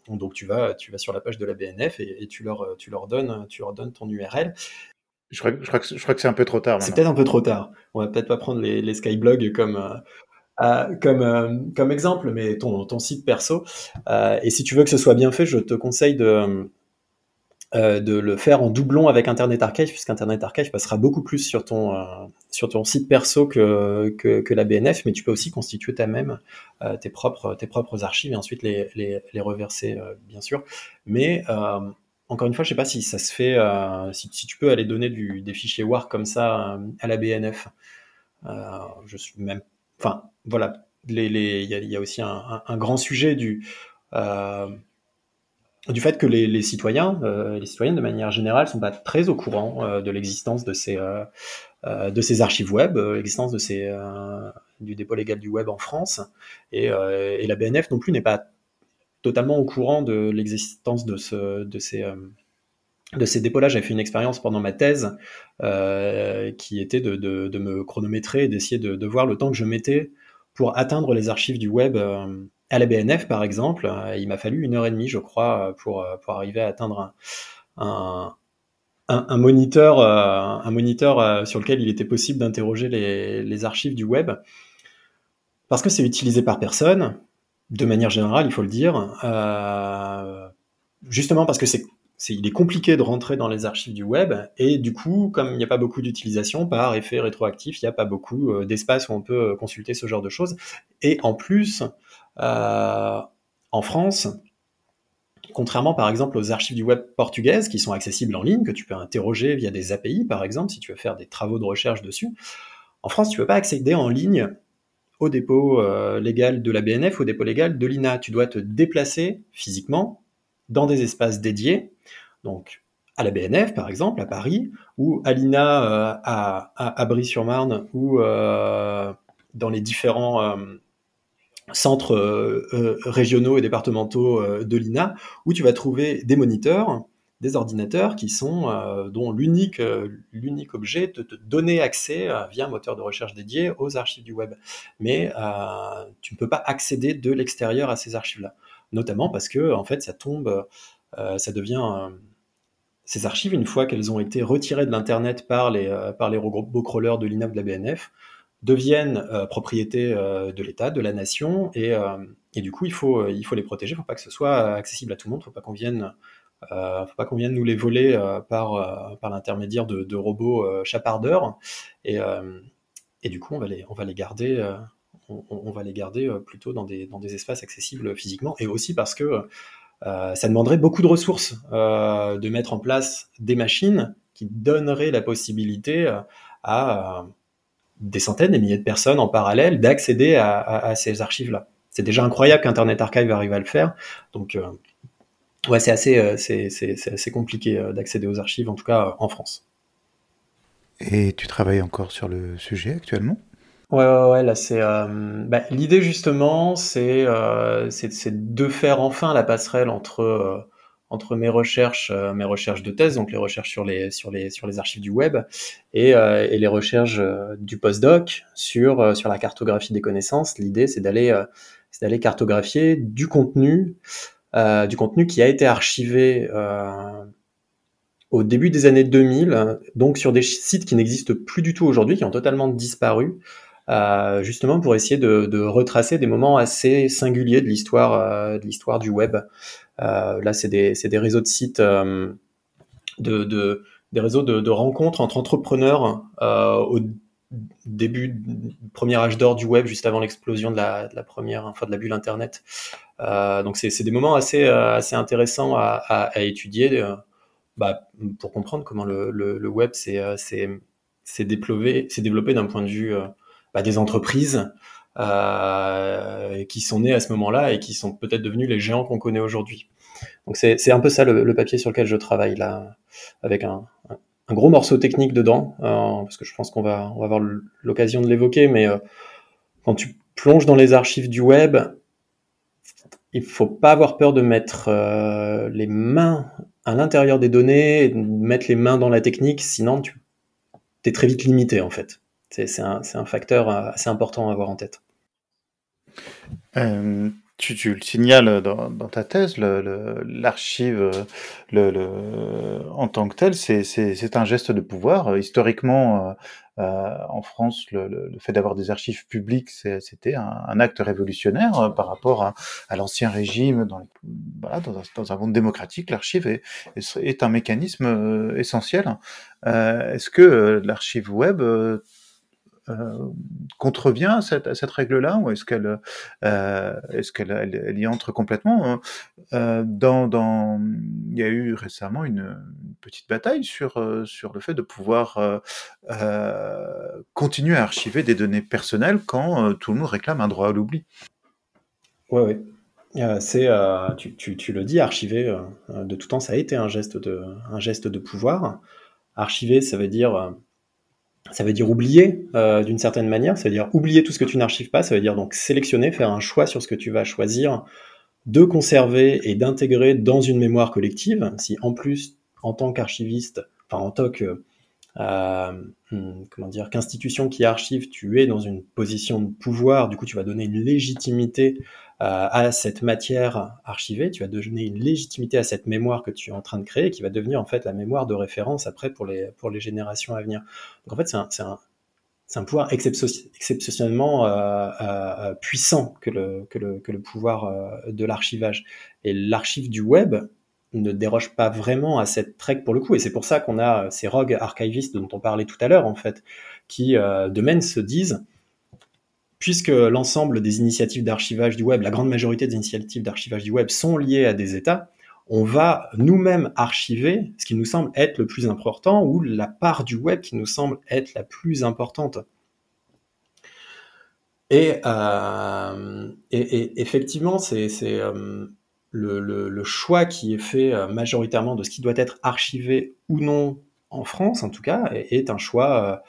Donc tu vas, tu vas sur la page de la BNF et, tu, leur, tu, leur donnes, tu leur donnes ton URL. Je crois, je crois que, je crois que c'est un peu trop tard. C'est peut-être un peu trop tard. On va peut-être pas prendre les, les Skyblogs comme, euh, euh comme, euh, comme exemple, mais ton, ton site perso. Euh, et si tu veux que ce soit bien fait, je te conseille de, euh, de le faire en doublon avec Internet Archive, puisqu'Internet Archive passera beaucoup plus sur ton, euh, sur ton site perso que, que, la BNF, mais tu peux aussi constituer toi-même euh, tes, propres, tes propres archives et ensuite les, les, les reverser, bien sûr. Mais encore une fois, je sais pas si ça se fait, si, tu peux aller donner des fichiers WAR comme ça à la BNF. je suis même, enfin, voilà, il les, y, a, y, a, aussi un grand sujet du du fait que les, citoyens, euh, les citoyennes de manière générale, sont pas très au courant euh, de l'existence de ces euh, archives web, l'existence de ces du dépôt légal du web en France, et, la BNF non plus n'est pas totalement au courant de l'existence de ce de ces dépôts-là, j'avais fait une expérience pendant ma thèse qui était de, me chronométrer et d'essayer de, de, voir le temps que je mettais pour atteindre les archives du web à la BNF, par exemple, euh, il m'a fallu une heure et demie, je crois, euh, pour, euh, pour arriver à atteindre un, moniteur, un moniteur sur lequel il était possible d'interroger les, archives du web, parce que c'est utilisé par personne, de manière générale, il faut le dire, justement parce que c'est il est compliqué de rentrer dans les archives du web et du coup, comme il n'y a pas beaucoup d'utilisation par effet rétroactif, il n'y a pas beaucoup d'espace où on peut consulter ce genre de choses. Et en plus, en France, contrairement par exemple aux archives du web portugaises qui sont accessibles en ligne, que tu peux interroger via des API par exemple, si tu veux faire des travaux de recherche dessus, en France, tu ne peux pas accéder en ligne au dépôt euh, légal de la BNF, au dépôt légal de l'INA. Tu dois te déplacer physiquement dans des espaces dédiés, donc à la BNF par exemple, à Paris, ou à l'INA euh, à, à, à Brie-sur-Marne, ou euh, dans les différents euh, centres euh, euh, régionaux et départementaux euh, de l'INA, où tu vas trouver des moniteurs, des ordinateurs qui sont dont l'unique l'unique objet de te donner accès via un moteur de recherche dédié aux archives du web. Mais tu ne peux pas accéder de l'extérieur à ces archives-là, notamment parce que en fait ça tombe, ça devient ces archives, une fois qu'elles ont été retirées de l'internet par les par les robots crawlers de l'INA ou de la BNF, deviennent euh, propriété euh, de l'État, de la nation, et, euh, et, du coup, il faut, il faut les protéger. Il ne faut pas que ce soit accessible à tout le monde. Il ne faut pas qu'on vienne, vienne nous les voler par, par l'intermédiaire de, robots chapardeurs. Et, et du coup, on va les, on va les garder. On, va les garder plutôt dans des, dans des espaces accessibles physiquement, et aussi parce que ça demanderait beaucoup de ressources de mettre en place des machines qui donneraient la possibilité à des centaines, des milliers de personnes en parallèle d'accéder à, à, à, ces archives-là. C'est déjà incroyable qu'Internet Archive arrive à le faire. Donc, euh, ouais, c'est assez, euh, c'est, assez compliqué euh, d'accéder aux archives, en tout cas en France. Et tu travailles encore sur le sujet actuellement? Ouais, ouais, ouais, là c'est bah, l'idée justement, c'est euh, de faire enfin la passerelle entre entre mes recherches, euh, mes recherches de thèse, donc les recherches sur les, sur les, sur les archives du web, et, euh, les recherches euh, du postdoc sur, sur la cartographie des connaissances. L'idée, c'est d'aller c'est d'aller cartographier du contenu, du contenu qui a été archivé au début des années 2000, donc sur des sites qui n'existent plus du tout aujourd'hui, qui ont totalement disparu, euh, justement pour essayer de, retracer des moments assez singuliers de l'histoire euh, de l'histoire du web. Euh, là, c'est des, réseaux de sites, de, de, des réseaux de, rencontres entre entrepreneurs au début premier âge d'or du web, juste avant l'explosion de la, première, enfin de la bulle Internet. donc, c'est des moments assez, assez intéressants à, étudier bah, pour comprendre comment le, web s'est développé, développé d'un point de vue bah, des entreprises euh, qui sont nées à ce moment-là et qui sont peut-être devenus les géants qu'on connaît aujourd'hui. Donc c'est un peu ça le, le, papier sur lequel je travaille là, avec un, un gros morceau technique dedans, euh, parce que je pense qu'on va, on va avoir l'occasion de l'évoquer, mais euh, quand tu plonges dans les archives du web, il faut pas avoir peur de mettre euh, les mains à l'intérieur des données, mettre les mains dans la technique, sinon tu es très vite limité en fait. C'est un, facteur euh, assez important à avoir en tête. Euh, tu, le signales dans, ta thèse, l'archive en tant que tel, c'est un geste de pouvoir. Historiquement, euh, en France, le, fait d'avoir des archives publiques, c'était un, acte révolutionnaire par rapport à, l'ancien régime. Dans, un, monde démocratique, l'archive est, un mécanisme essentiel. Est-ce que l'archive web contrevient à cette, règle-là ou est-ce qu'elle euh, est-ce qu'elle elle, y entre complètement hein? Euh, dans, dans, il y a eu récemment une, petite bataille sur sur le fait de pouvoir continuer à archiver des données personnelles quand tout le monde réclame un droit à l'oubli. Ouais, ouais. c'est, tu, tu, tu, le dis, archiver, de tout temps, ça a été un geste de, un geste de pouvoir. Archiver, ça veut dire ça veut dire oublier euh, d'une certaine manière, ça veut dire oublier tout ce que tu n'archives pas, ça veut dire donc sélectionner, faire un choix sur ce que tu vas choisir de conserver et d'intégrer dans une mémoire collective. Si en plus, en tant qu'archiviste, enfin en tant que euh, hmm, comment dire qu'institution qui archive, tu es dans une position de pouvoir, du coup tu vas donner une légitimité à cette matière archivée, tu vas donner une légitimité à cette mémoire que tu es en train de créer, qui va devenir en fait la mémoire de référence après pour les, pour les générations à venir. Donc en fait, c'est un, un, un, pouvoir exceptionnellement euh, euh, puissant que le, que le, que le pouvoir euh, de l'archivage. Et l'archive du web ne déroge pas vraiment à cette règle pour le coup. Et c'est pour ça qu'on a ces rogues archivistes dont on parlait tout à l'heure, en fait, qui euh, de même se disent puisque l'ensemble des initiatives d'archivage du web, la grande majorité des initiatives d'archivage du web sont liées à des États, on va nous-mêmes archiver ce qui nous semble être le plus important ou la part du web qui nous semble être la plus importante. Et, euh, effectivement, c'est euh, le, choix qui est fait euh, majoritairement de ce qui doit être archivé ou non en France, en tout cas, est, un choix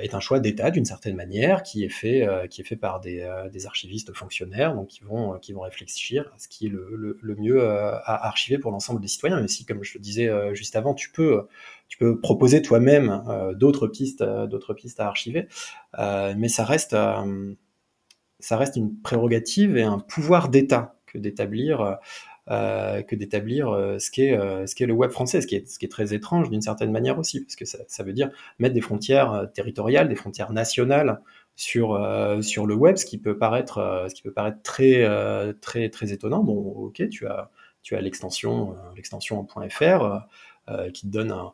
est un choix d'État d'une certaine manière qui est fait, euh, qui est fait par des, euh, des, archivistes fonctionnaires, donc qui vont, qui vont réfléchir à ce qui est le, le, mieux à archiver pour l'ensemble des citoyens. Mais si, comme je le disais juste avant, tu peux, tu peux proposer toi-même d'autres pistes, d'autres pistes à archiver, mais ça reste, ça reste une prérogative et un pouvoir d'État que d'établir euh, que d'établir euh, ce qu'est euh, le web français, ce qui est très étrange d'une certaine manière aussi, parce que ça, veut dire mettre des frontières territoriales, des frontières nationales sur le web, ce qui peut paraître très étonnant. Bon, ok, tu as l'extension l'extension en .fr qui te donne un,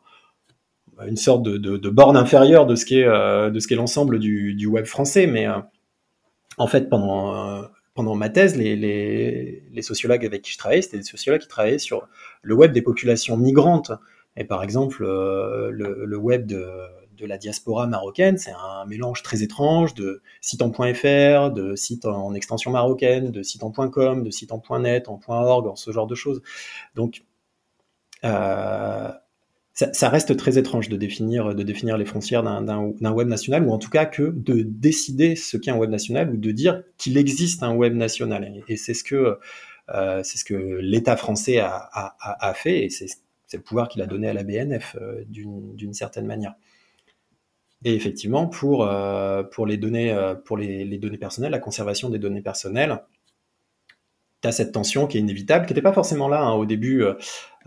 une sorte de, borne inférieure de ce qu'est l'ensemble du, du, web français, mais en fait pendant pendant ma thèse, les, sociologues avec qui je travaillais, c'était des sociologues qui travaillaient sur le web des populations migrantes. Et par exemple, euh, le, web de, de, la diaspora marocaine, c'est un mélange très étrange de sites en .fr, de sites en extension marocaine, de sites en .com, de sites en .net, en .org, en ce genre de choses. Donc, euh, ça, reste très étrange de définir, les frontières d'un web national, ou en tout cas que de décider ce qu'est un web national, ou de dire qu'il existe un web national. Et, c'est ce que, euh, c'est ce que l'État français a, fait, et c'est le pouvoir qu'il a donné à la BNF euh, d'une certaine manière. Et effectivement, pour, euh, les, données personnelles, la conservation des données personnelles, as cette tension qui est inévitable, qui n'était pas forcément là hein, au début,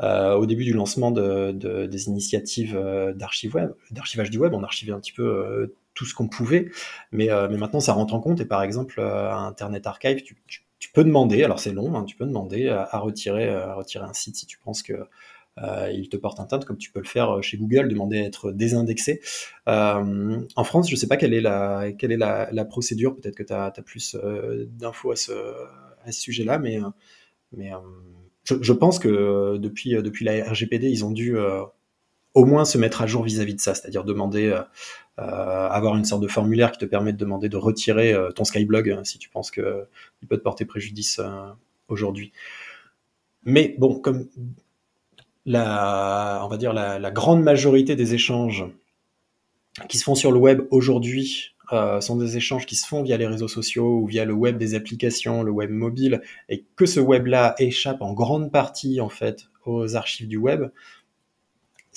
au début du lancement de, des initiatives web, d'archivage du web. On archivait un petit peu tout ce qu'on pouvait, mais, maintenant ça rentre en compte. Et par exemple, Internet Archive, tu, peux demander, alors c'est long, hein, tu peux demander à, retirer, un site si tu penses que euh, il te porte un teinte comme tu peux le faire chez Google, demander à être désindexé. Euh, en France, je ne sais pas quelle est la, procédure, peut-être que tu as, plus euh, d'infos à ce, à ce sujet-là, mais, mais je, pense que depuis, depuis la RGPD, ils ont dû au moins se mettre à jour vis-à-vis de ça, c'est-à-dire demander, avoir une sorte de formulaire qui te permet de demander de retirer ton Skyblog hein, si tu penses qu'il peut te porter préjudice aujourd'hui. Mais bon, comme la, on va dire la, grande majorité des échanges qui se font sur le web aujourd'hui euh, sont des échanges qui se font via les réseaux sociaux ou via le web des applications, le web mobile, et que ce web-là échappe en grande partie en fait aux archives du web,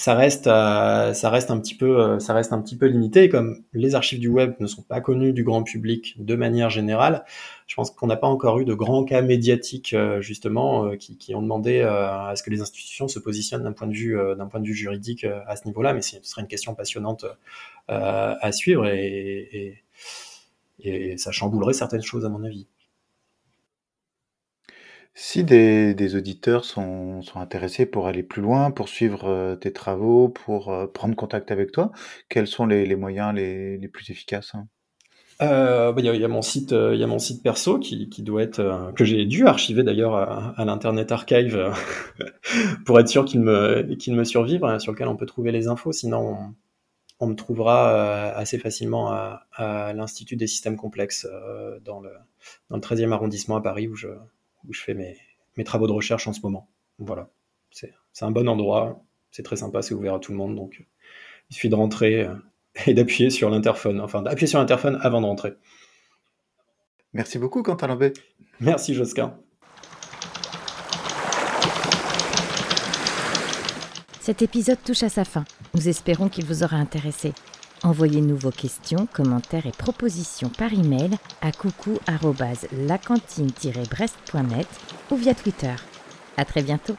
ça reste, euh, ça reste un petit peu, euh, ça reste un petit peu limité. Comme les archives du web ne sont pas connues du grand public de manière générale, je pense qu'on n'a pas encore eu de grands cas médiatiques euh, justement qui, ont demandé à ce que les institutions se positionnent d'un point de vue, d'un point de vue juridique à ce niveau-là. Mais ce serait une question passionnante à suivre et, et ça chamboulerait certaines choses à mon avis. Si des auditeurs sont intéressés pour aller plus loin, pour suivre, euh, tes travaux, pour, euh, prendre contact avec toi, quels sont les moyens les plus efficaces? Euh, il y a mon site, perso qui doit être, que j'ai dû archiver d'ailleurs à l'Internet Archive, pour être sûr qu'il me qu'il me survive, hein, sur lequel on peut trouver les infos. Sinon, on me trouvera, assez facilement à l'Institut des systèmes complexes, dans le dans le 13 arrondissement à Paris où je où je fais mes, mes travaux de recherche en ce moment. Voilà, c'est un bon endroit, c'est très sympa, c'est ouvert à tout le monde, donc il suffit de rentrer euh, et d'appuyer sur l'interphone, enfin d'appuyer sur l'interphone avant de rentrer. Merci beaucoup Quentin Lambé. Merci Josquin. Cet épisode touche à sa fin. Nous espérons qu'il vous aura intéressé. Envoyez-nous vos questions, commentaires et propositions par email à coucou@lacantine-brest.net ou via Twitter. À très bientôt.